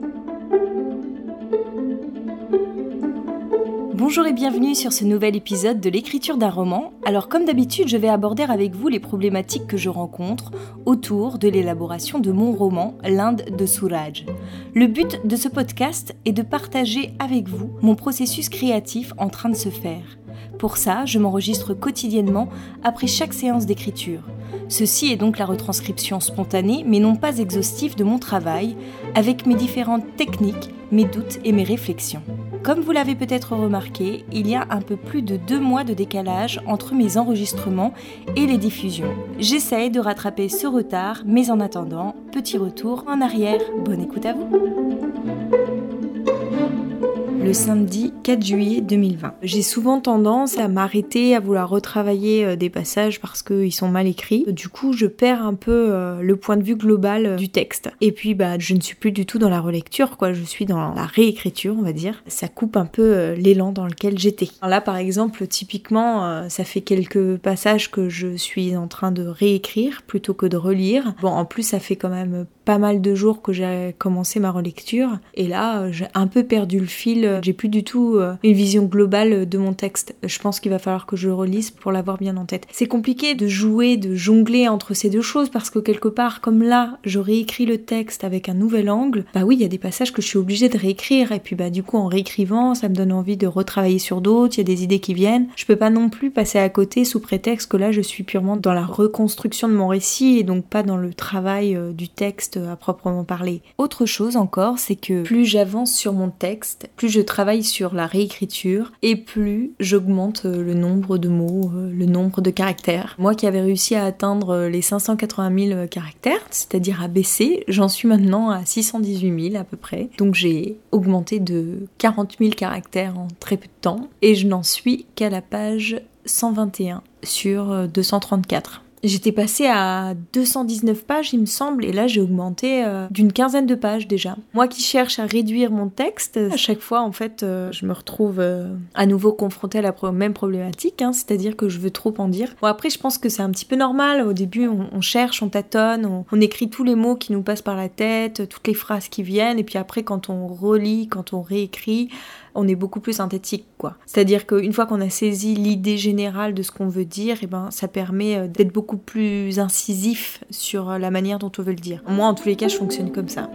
Thank you. Bonjour et bienvenue sur ce nouvel épisode de l'écriture d'un roman. Alors comme d'habitude, je vais aborder avec vous les problématiques que je rencontre autour de l'élaboration de mon roman L'Inde de Souraj. Le but de ce podcast est de partager avec vous mon processus créatif en train de se faire. Pour ça, je m'enregistre quotidiennement après chaque séance d'écriture. Ceci est donc la retranscription spontanée mais non pas exhaustive de mon travail, avec mes différentes techniques, mes doutes et mes réflexions. Comme vous l'avez peut-être remarqué, il y a un peu plus de deux mois de décalage entre mes enregistrements et les diffusions. J'essaye de rattraper ce retard, mais en attendant, petit retour en arrière. Bonne écoute à vous le samedi 4 juillet 2020. J'ai souvent tendance à m'arrêter, à vouloir retravailler euh, des passages parce qu'ils sont mal écrits. Du coup, je perds un peu euh, le point de vue global euh, du texte. Et puis, bah, je ne suis plus du tout dans la relecture, quoi. Je suis dans la réécriture, on va dire. Ça coupe un peu l'élan dans lequel j'étais. Là, par exemple, typiquement, ça fait quelques passages que je suis en train de réécrire plutôt que de relire. Bon, en plus, ça fait quand même pas mal de jours que j'ai commencé ma relecture. Et là, j'ai un peu perdu le fil j'ai plus du tout euh, une vision globale de mon texte. Je pense qu'il va falloir que je relise pour l'avoir bien en tête. C'est compliqué de jouer, de jongler entre ces deux choses parce que quelque part, comme là, je réécris le texte avec un nouvel angle, bah oui, il y a des passages que je suis obligée de réécrire et puis bah du coup en réécrivant, ça me donne envie de retravailler sur d'autres, il y a des idées qui viennent. Je peux pas non plus passer à côté sous prétexte que là je suis purement dans la reconstruction de mon récit et donc pas dans le travail euh, du texte à proprement parler. Autre chose encore, c'est que plus j'avance sur mon texte, plus je travaille sur la réécriture et plus j'augmente euh, le nombre de mots, euh, le nombre de caractères. Moi qui avais réussi à atteindre euh, les 580 000 caractères, c'est-à-dire à baisser, j'en suis maintenant à 618 000 à peu près. Donc j'ai augmenté de 40 000 caractères en très peu de temps et je n'en suis qu'à la page 121 sur 234. J'étais passée à 219 pages, il me semble, et là j'ai augmenté euh, d'une quinzaine de pages déjà. Moi qui cherche à réduire mon texte, à chaque fois en fait, euh, je me retrouve euh, à nouveau confrontée à la même problématique, hein, c'est-à-dire que je veux trop en dire. Bon après, je pense que c'est un petit peu normal. Au début, on, cherche, on tâtonne, on, on, écrit tous les mots qui nous passent par la tête, toutes les phrases qui viennent, et puis après, quand on relit, quand on réécrit, on est beaucoup plus synthétique, quoi. C'est-à-dire qu'une fois qu'on a saisi l'idée générale de ce qu'on veut dire, et eh ben, ça permet euh, d'être beaucoup plus incisif sur euh, la manière dont on veut le dire. Moi, en tous les cas, je fonctionne comme ça.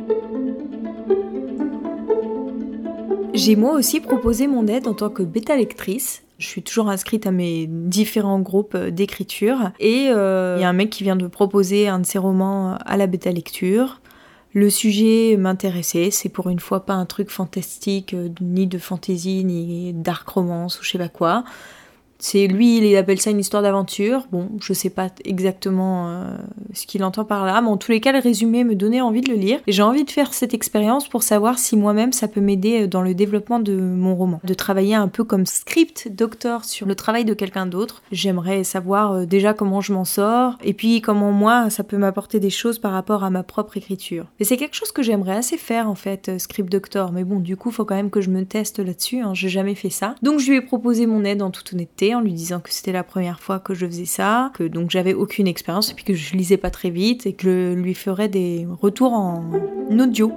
J'ai moi aussi proposé mon aide en tant que bêta lectrice. Je suis toujours inscrite à mes différents groupes euh, d'écriture et il y a un mec qui vient de proposer un de ses romans à la bêta lecture. Le sujet m'intéressait, c'est pour une fois pas un truc fantastique, euh, ni de fantaisie, ni dark romance ou je sais pas quoi. C'est lui, il appelle ça une histoire d'aventure. Bon, je sais pas exactement euh, ce qu'il entend par là, mais en tous les cas, le résumé me donnait envie de le lire. Et j'ai envie de faire cette expérience pour savoir si moi-même ça peut m'aider euh, dans le développement de mon roman. De travailler un peu comme script doctor sur le travail de quelqu'un d'autre. J'aimerais savoir euh, déjà comment je m'en sors, et puis comment moi ça peut m'apporter des choses par rapport à ma propre écriture. Et c'est quelque chose que j'aimerais assez faire en fait, script doctor. Mais bon, du coup, faut quand même que je me teste là-dessus. Hein. J'ai jamais fait ça. Donc je lui ai proposé mon aide en toute honnêteté en lui disant que c'était la première fois que je faisais ça, que donc j'avais aucune expérience et puis que je lisais pas très vite et que je lui ferais des retours en audio.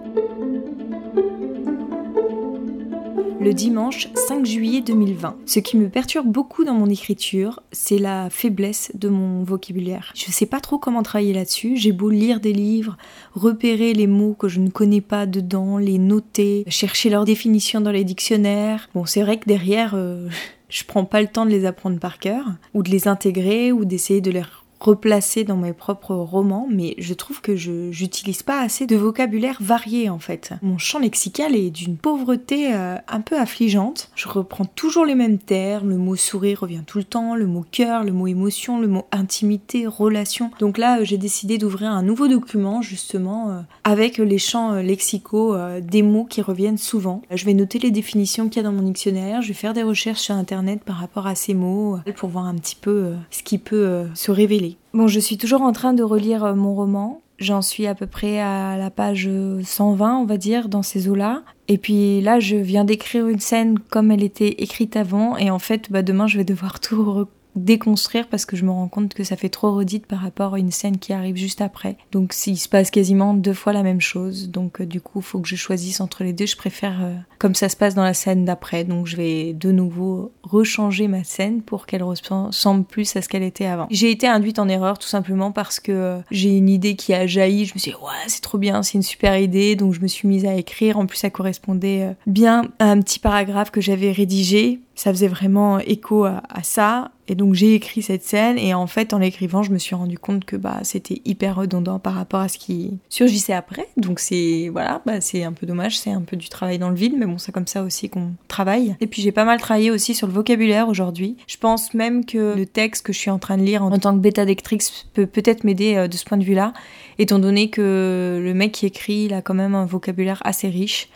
le dimanche 5 juillet 2020. Ce qui me perturbe beaucoup dans mon écriture, c'est la faiblesse de mon vocabulaire. Je sais pas trop comment travailler là-dessus, j'ai beau lire des livres, repérer les mots que je ne connais pas dedans, les noter, chercher leur définition dans les dictionnaires. Bon, c'est vrai que derrière, euh, je prends pas le temps de les apprendre par cœur, ou de les intégrer, ou d'essayer de les replacer dans mes propres romans, mais je trouve que je j'utilise pas assez de vocabulaire varié en fait. Mon champ lexical est d'une pauvreté euh, un peu affligeante. Je reprends toujours les mêmes termes, le mot sourire revient tout le temps, le mot cœur, le mot émotion, le mot intimité, relation. Donc là, euh, j'ai décidé d'ouvrir un nouveau document justement euh, avec les champs lexicaux des mots qui reviennent souvent. Je vais noter les définitions qu'il y a dans mon dictionnaire, je vais faire des recherches sur internet par rapport à ces mots pour voir un petit peu ce qui peut se révéler. Bon, je suis toujours en train de relire euh, mon roman. J'en suis à peu près à la page 120, on va dire, dans ces eaux-là. Et puis là, je viens d'écrire une scène comme elle était écrite avant. Et en fait, bah, demain, je vais devoir tout déconstruire parce que je me rends compte que ça fait trop redite par rapport à une scène qui arrive juste après. Donc s'il se passe quasiment deux fois la même chose, donc euh, du coup il faut que je choisisse entre les deux. Je préfère euh, comme ça se passe dans la scène d'après. Donc je vais de nouveau rechanger ma scène pour qu'elle ressemble plus à ce qu'elle était avant. J'ai été induite en erreur tout simplement parce que euh, j'ai une idée qui a jailli. Je me suis dit ouais c'est trop bien, c'est une super idée. Donc je me suis mise à écrire. En plus ça correspondait bien à un petit paragraphe que j'avais rédigé ça faisait vraiment écho à, ça. Et donc j'ai écrit cette scène et en fait en l'écrivant je me suis rendu compte que bah c'était hyper redondant par rapport à ce qui surgissait après. Donc c'est voilà, bah, c'est un peu dommage, c'est un peu du travail dans le vide, mais bon c'est comme ça aussi qu'on travaille. Et puis j'ai pas mal travaillé aussi sur le vocabulaire aujourd'hui. Je pense même que le texte que je suis en train de lire en tant que bêta lectrice peut peut-être m'aider euh, de ce point de vue-là, étant donné que le mec qui écrit il a quand même un vocabulaire assez riche.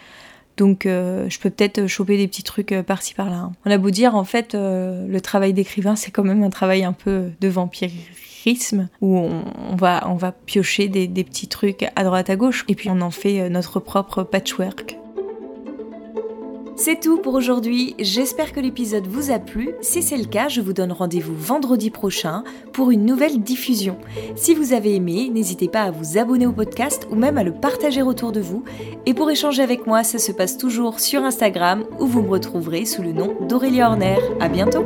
Donc euh, je peux peut-être choper des petits trucs euh, par-ci par-là. On a beau dire, en fait, euh, le travail d'écrivain, c'est quand même un travail un peu de vampirisme, où on, va, on va piocher des, des petits trucs à droite à gauche, et puis on en fait notre propre patchwork. C'est tout pour aujourd'hui, j'espère que l'épisode vous a plu. Si c'est le cas, je vous donne rendez-vous vendredi prochain pour une nouvelle diffusion. Si vous avez aimé, n'hésitez pas à vous abonner au podcast ou même à le partager autour de vous. Et pour échanger avec moi, ça se passe toujours sur Instagram où vous me retrouverez sous le nom d'Aurélie Horner. À bientôt!